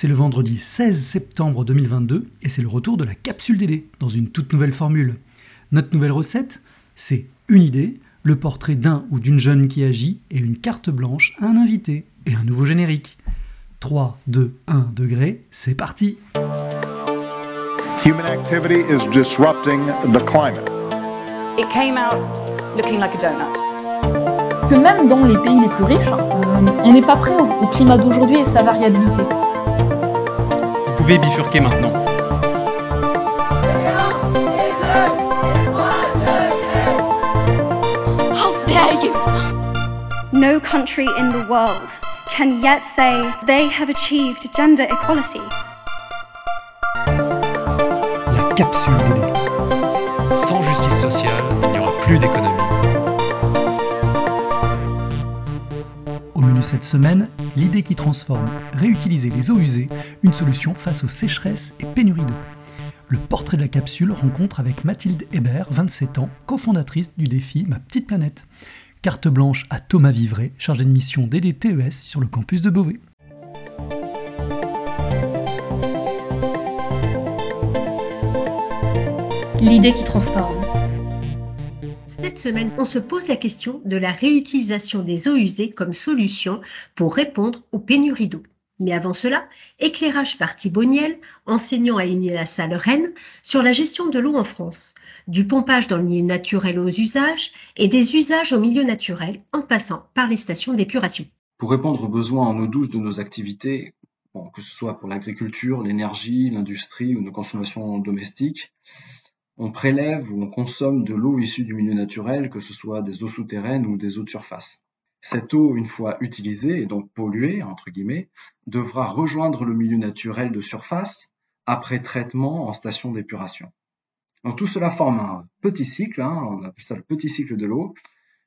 C'est le vendredi 16 septembre 2022 et c'est le retour de la capsule DD dans une toute nouvelle formule. Notre nouvelle recette, c'est une idée, le portrait d'un ou d'une jeune qui agit et une carte blanche à un invité et un nouveau générique. 3, 2, 1 degré, c'est parti Human activity is disrupting the climate. It came out looking like a donut. que même dans les pays les plus riches, euh, on n'est pas prêt au, au climat d'aujourd'hui et sa variabilité. Pouvez bifurquer maintenant. How dare you! No country in the world can yet say they have achieved gender equality. La capsule DD. Sans justice sociale, il n'y aura plus d'économie. Au menu cette semaine, l'idée qui transforme, réutiliser les eaux usées, une solution face aux sécheresses et pénuries d'eau. Le portrait de la capsule rencontre avec Mathilde Hébert, 27 ans, cofondatrice du défi Ma Petite Planète. Carte blanche à Thomas Vivray, chargé de mission DDTES sur le campus de Beauvais. L'idée qui transforme. Semaine, on se pose la question de la réutilisation des eaux usées comme solution pour répondre aux pénuries d'eau. Mais avant cela, éclairage par Thibaut Niel, enseignant à Unilassal Rennes, sur la gestion de l'eau en France, du pompage dans le milieu naturel aux usages et des usages au milieu naturel en passant par les stations d'épuration. Pour répondre aux besoins en eau douce de nos activités, que ce soit pour l'agriculture, l'énergie, l'industrie ou nos consommations domestiques, on prélève ou on consomme de l'eau issue du milieu naturel, que ce soit des eaux souterraines ou des eaux de surface. Cette eau, une fois utilisée et donc polluée, entre guillemets, devra rejoindre le milieu naturel de surface après traitement en station d'épuration. Donc tout cela forme un petit cycle, hein, on appelle ça le petit cycle de l'eau,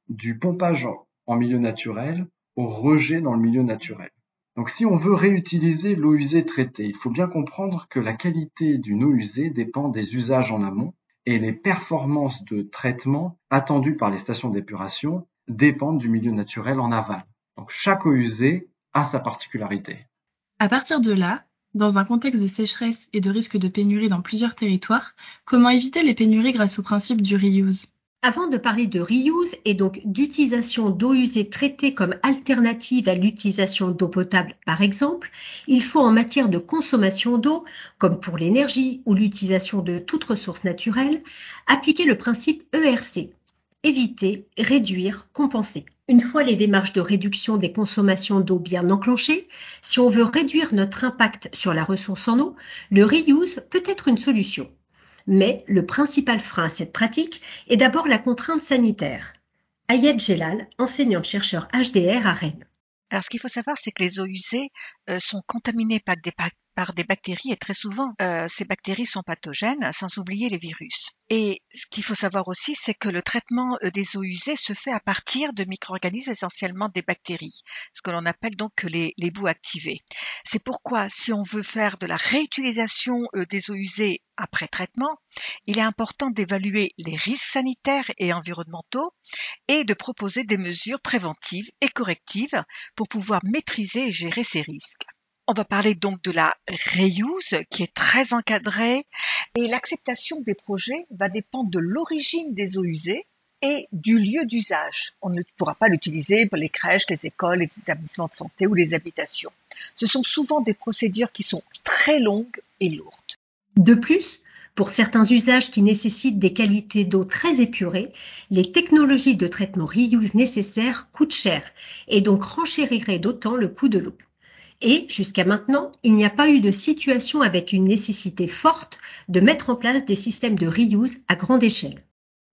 du pompage en milieu naturel au rejet dans le milieu naturel. Donc si on veut réutiliser l'eau usée traitée, il faut bien comprendre que la qualité d'une eau usée dépend des usages en amont et les performances de traitement attendues par les stations d'épuration dépendent du milieu naturel en aval. Donc chaque eau usée a sa particularité. À partir de là, dans un contexte de sécheresse et de risque de pénurie dans plusieurs territoires, comment éviter les pénuries grâce au principe du reuse? Avant de parler de reuse et donc d'utilisation d'eau usée traitée comme alternative à l'utilisation d'eau potable par exemple, il faut en matière de consommation d'eau, comme pour l'énergie ou l'utilisation de toute ressource naturelle, appliquer le principe ERC. Éviter, réduire, compenser. Une fois les démarches de réduction des consommations d'eau bien enclenchées, si on veut réduire notre impact sur la ressource en eau, le reuse peut être une solution. Mais le principal frein à cette pratique est d'abord la contrainte sanitaire. Ayed Gelal, enseignante-chercheur HDR à Rennes. Alors, ce qu'il faut savoir, c'est que les eaux usées euh, sont contaminées par des, par des bactéries et très souvent, euh, ces bactéries sont pathogènes, sans oublier les virus. Et ce qu'il faut savoir aussi, c'est que le traitement euh, des eaux usées se fait à partir de micro-organismes, essentiellement des bactéries, ce que l'on appelle donc les, les boues activées. C'est pourquoi, si on veut faire de la réutilisation euh, des eaux usées après traitement, il est important d'évaluer les risques sanitaires et environnementaux et de proposer des mesures préventives et correctives pour pouvoir maîtriser et gérer ces risques. On va parler donc de la reuse qui est très encadrée et l'acceptation des projets va dépendre de l'origine des eaux usées et du lieu d'usage. On ne pourra pas l'utiliser pour les crèches, les écoles, les établissements de santé ou les habitations. Ce sont souvent des procédures qui sont très longues et lourdes. De plus, pour certains usages qui nécessitent des qualités d'eau très épurées, les technologies de traitement reuse nécessaires coûtent cher et donc renchériraient d'autant le coût de l'eau. Et jusqu'à maintenant, il n'y a pas eu de situation avec une nécessité forte de mettre en place des systèmes de reuse à grande échelle.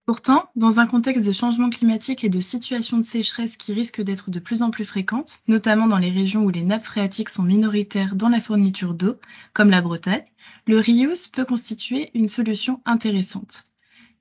Pourtant, dans un contexte de changement climatique et de situations de sécheresse qui risquent d'être de plus en plus fréquentes, notamment dans les régions où les nappes phréatiques sont minoritaires dans la fourniture d'eau, comme la Bretagne, le reuse peut constituer une solution intéressante.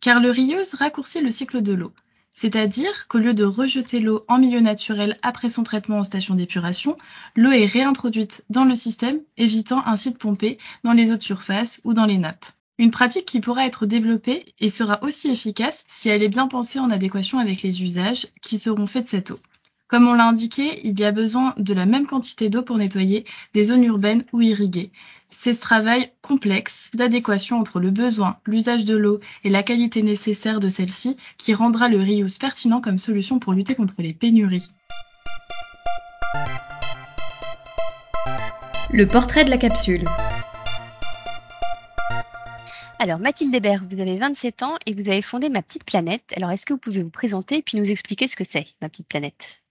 Car le reuse raccourcit le cycle de l'eau, c'est-à-dire qu'au lieu de rejeter l'eau en milieu naturel après son traitement en station d'épuration, l'eau est réintroduite dans le système, évitant ainsi de pomper dans les eaux de surface ou dans les nappes. Une pratique qui pourra être développée et sera aussi efficace si elle est bien pensée en adéquation avec les usages qui seront faits de cette eau. Comme on l'a indiqué, il y a besoin de la même quantité d'eau pour nettoyer des zones urbaines ou irriguer. C'est ce travail complexe d'adéquation entre le besoin, l'usage de l'eau et la qualité nécessaire de celle-ci qui rendra le reuse pertinent comme solution pour lutter contre les pénuries. Le portrait de la capsule. Alors, Mathilde Hébert, vous avez 27 ans et vous avez fondé Ma Petite Planète. Alors, est-ce que vous pouvez vous présenter et puis nous expliquer ce que c'est, Ma Petite Planète?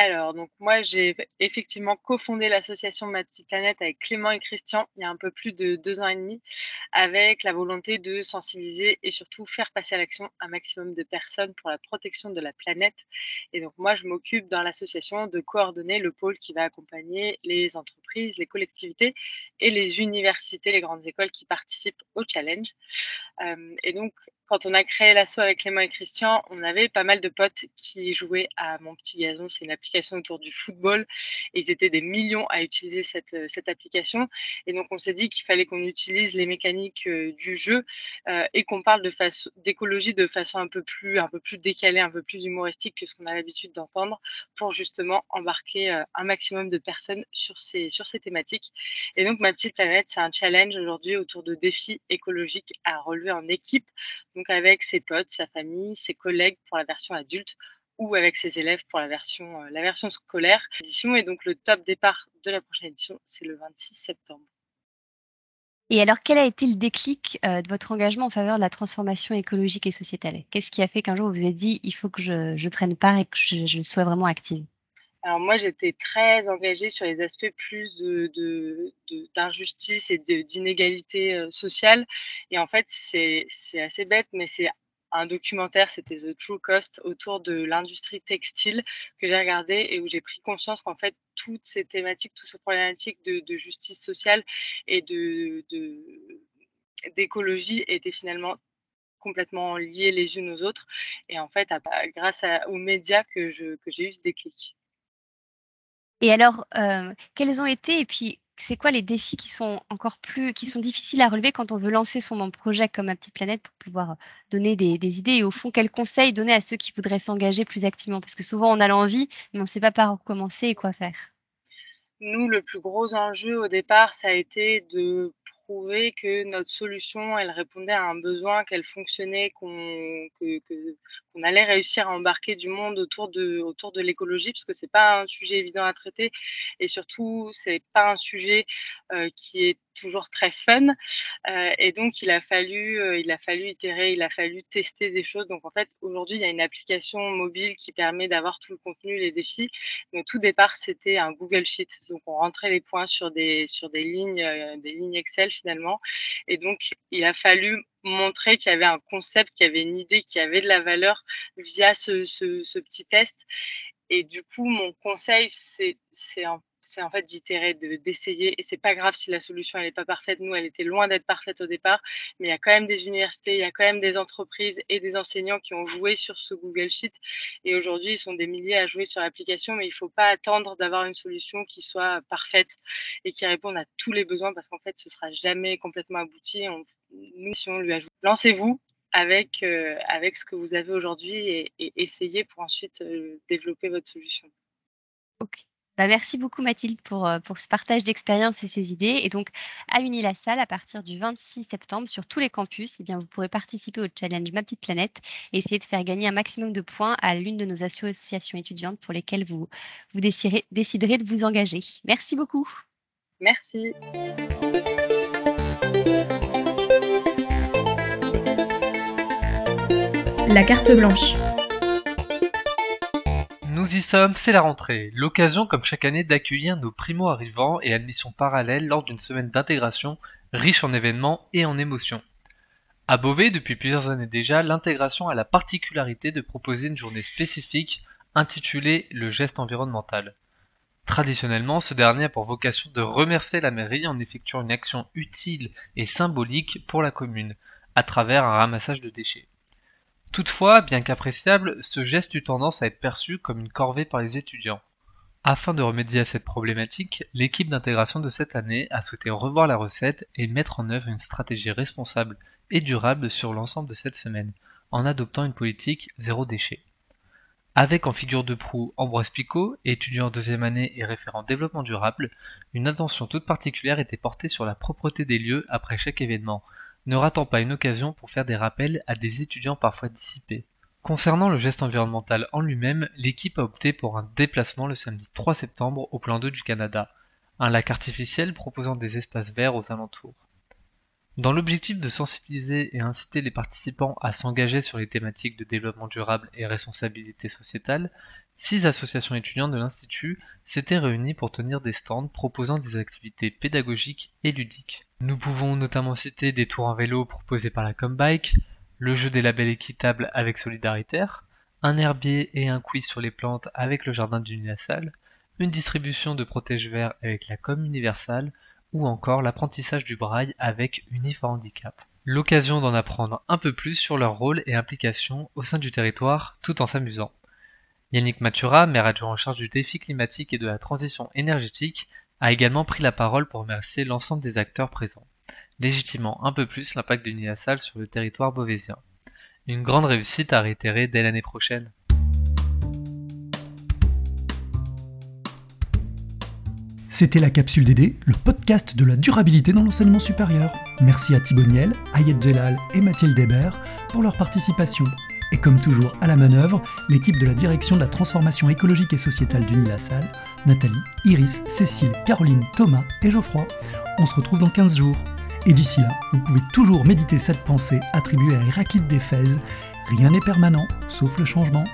alors, donc moi, j'ai effectivement cofondé l'association Ma Petite Planète avec Clément et Christian il y a un peu plus de deux ans et demi, avec la volonté de sensibiliser et surtout faire passer à l'action un maximum de personnes pour la protection de la planète. Et donc moi, je m'occupe dans l'association de coordonner le pôle qui va accompagner les entreprises, les collectivités et les universités, les grandes écoles qui participent au challenge. Euh, et donc, quand on a créé l'assaut avec Clément et Christian, on avait pas mal de potes qui jouaient à Mon Petit Gazon. C'est une application autour du football. Et ils étaient des millions à utiliser cette, euh, cette application. Et donc, on s'est dit qu'il fallait qu'on utilise les mécaniques euh, du jeu euh, et qu'on parle de d'écologie de façon un peu plus, un peu plus décalée, un peu plus humoristique que ce qu'on a l'habitude d'entendre pour justement embarquer un maximum de personnes sur ces, sur ces thématiques. Et donc, Ma Petite Planète, c'est un challenge aujourd'hui autour de défis écologiques à relever en équipe donc avec ses potes, sa famille, ses collègues pour la version adulte ou avec ses élèves pour la version, euh, la version scolaire. L'édition et donc le top départ de la prochaine édition, c'est le 26 septembre. Et alors, quel a été le déclic euh, de votre engagement en faveur de la transformation écologique et sociétale? Qu'est-ce qui a fait qu'un jour vous vous êtes dit, il faut que je, prenne part et que je, sois vraiment active? Alors moi, j'étais très engagée sur les aspects plus de, d'injustice et d'inégalité euh, sociale. Et en fait, c'est, assez bête, mais c'est un documentaire, c'était The True Cost, autour de l'industrie textile que j'ai regardé et où j'ai pris conscience qu'en fait, toutes ces thématiques, toutes ces problématiques de, justice sociale et de, d'écologie étaient finalement complètement liées les unes aux autres. Et en fait, grâce aux médias que, j'ai eu ce déclic. Et alors, euh, quels ont été, et puis c'est quoi les défis qui sont encore plus, qui sont difficiles à relever quand on veut lancer son projet comme Ma Petite Planète pour pouvoir donner des, idées? Et au fond, quels conseils donner à ceux qui voudraient s'engager plus activement? Parce que souvent, on a l'envie, mais on ne sait pas par où commencer et quoi faire. Nous, le plus gros enjeu au départ, ça a été de que notre solution, elle répondait à un besoin, qu'elle fonctionnait, qu'on allait réussir à embarquer du monde autour de, autour de l'écologie, parce que c'est pas un sujet évident à traiter, et surtout, c'est pas un sujet euh, qui est toujours très fun. Euh, et donc, il a fallu, euh, il a fallu itérer, il a fallu tester des choses. Donc, en fait, aujourd'hui, il y a une application mobile qui permet d'avoir tout le contenu, les défis. Mais tout départ, c'était un Google Sheet. Donc, on rentrait les points sur des, sur des lignes, euh, des lignes Excel finalement. Et donc, il a fallu montrer qu'il y avait un concept, qu'il y avait une idée, qu'il y avait de la valeur via ce, petit test. Et du coup, mon conseil, c'est en c'est en fait d'itérer, d'essayer. Et c'est pas grave si la solution elle n'est pas parfaite. Nous, elle était loin d'être parfaite au départ, mais il y a quand même des universités, il y a quand même des entreprises et des enseignants qui ont joué sur ce Google Sheet. Et aujourd'hui, ils sont des milliers à jouer sur l'application, mais il faut pas attendre d'avoir une solution qui soit parfaite et qui réponde à tous les besoins, parce qu'en fait, ce sera jamais complètement abouti. nous, si on lui ajoute, lancez-vous, avec, euh, avec ce que vous avez aujourd'hui et, essayez pour ensuite euh, développer votre solution. Ok. Bah, merci beaucoup Mathilde pour, euh, pour ce partage d'expérience et ces idées. Et donc, à Unilassal, à partir du 26 septembre, sur tous les campus, eh bien, vous pourrez participer au challenge Ma Petite Planète et essayer de faire gagner un maximum de points à l'une de nos associations étudiantes pour lesquelles vous, vous déciderez, déciderez de vous engager. Merci beaucoup. Merci. La carte blanche. Nous y sommes, c'est la rentrée, l'occasion comme chaque année d'accueillir nos primo-arrivants et admissions parallèles lors d'une semaine d'intégration riche en événements et en émotions. À Beauvais, depuis plusieurs années déjà, l'intégration a la particularité de proposer une journée spécifique intitulée le geste environnemental. Traditionnellement, ce dernier a pour vocation de remercier la mairie en effectuant une action utile et symbolique pour la commune, à travers un ramassage de déchets. Toutefois, bien qu'appréciable, ce geste eut tendance à être perçu comme une corvée par les étudiants. Afin de remédier à cette problématique, l'équipe d'intégration de cette année a souhaité revoir la recette et mettre en œuvre une stratégie responsable et durable sur l'ensemble de cette semaine, en adoptant une politique zéro déchet. Avec en figure de proue Ambroise Picot, étudiant deuxième année et référent développement durable, une attention toute particulière était portée sur la propreté des lieux après chaque événement, ne ratant pas une occasion pour faire des rappels à des étudiants parfois dissipés. Concernant le geste environnemental en lui-même, l'équipe a opté pour un déplacement le samedi 3 septembre au plan d'eau du Canada, un lac artificiel proposant des espaces verts aux alentours. Dans l'objectif de sensibiliser et inciter les participants à s'engager sur les thématiques de développement durable et responsabilité sociétale, six associations étudiantes de l'Institut s'étaient réunies pour tenir des stands proposant des activités pédagogiques et ludiques. Nous pouvons notamment citer des tours en vélo proposés par la Combike, le jeu des labels équitables avec Solidaritaire, un herbier et un quiz sur les plantes avec le jardin du Salle, une distribution de protège-verts avec la com universale, ou encore l'apprentissage du braille avec Unifor Handicap. L'occasion d'en apprendre un peu plus sur leur rôle et implication au sein du territoire tout en s'amusant. Yannick Matura, maire adjoint en charge du défi climatique et de la transition énergétique, a également pris la parole pour remercier l'ensemble des acteurs présents, légitimant un peu plus l'impact d'Unilassal sur le territoire beauvaisien. Une grande réussite à réitérer dès l'année prochaine. C'était la capsule DD, le podcast de la durabilité dans l'enseignement supérieur. Merci à Thibaut Niel, Ayed Jelal et Mathilde Hébert pour leur participation. Comme toujours à la manœuvre, l'équipe de la direction de la transformation écologique et sociétale d'Unilassal, Nathalie, Iris, Cécile, Caroline, Thomas et Geoffroy. On se retrouve dans 15 jours. Et d'ici là, vous pouvez toujours méditer cette pensée attribuée à Héraclite d'Éphèse. Rien n'est permanent, sauf le changement.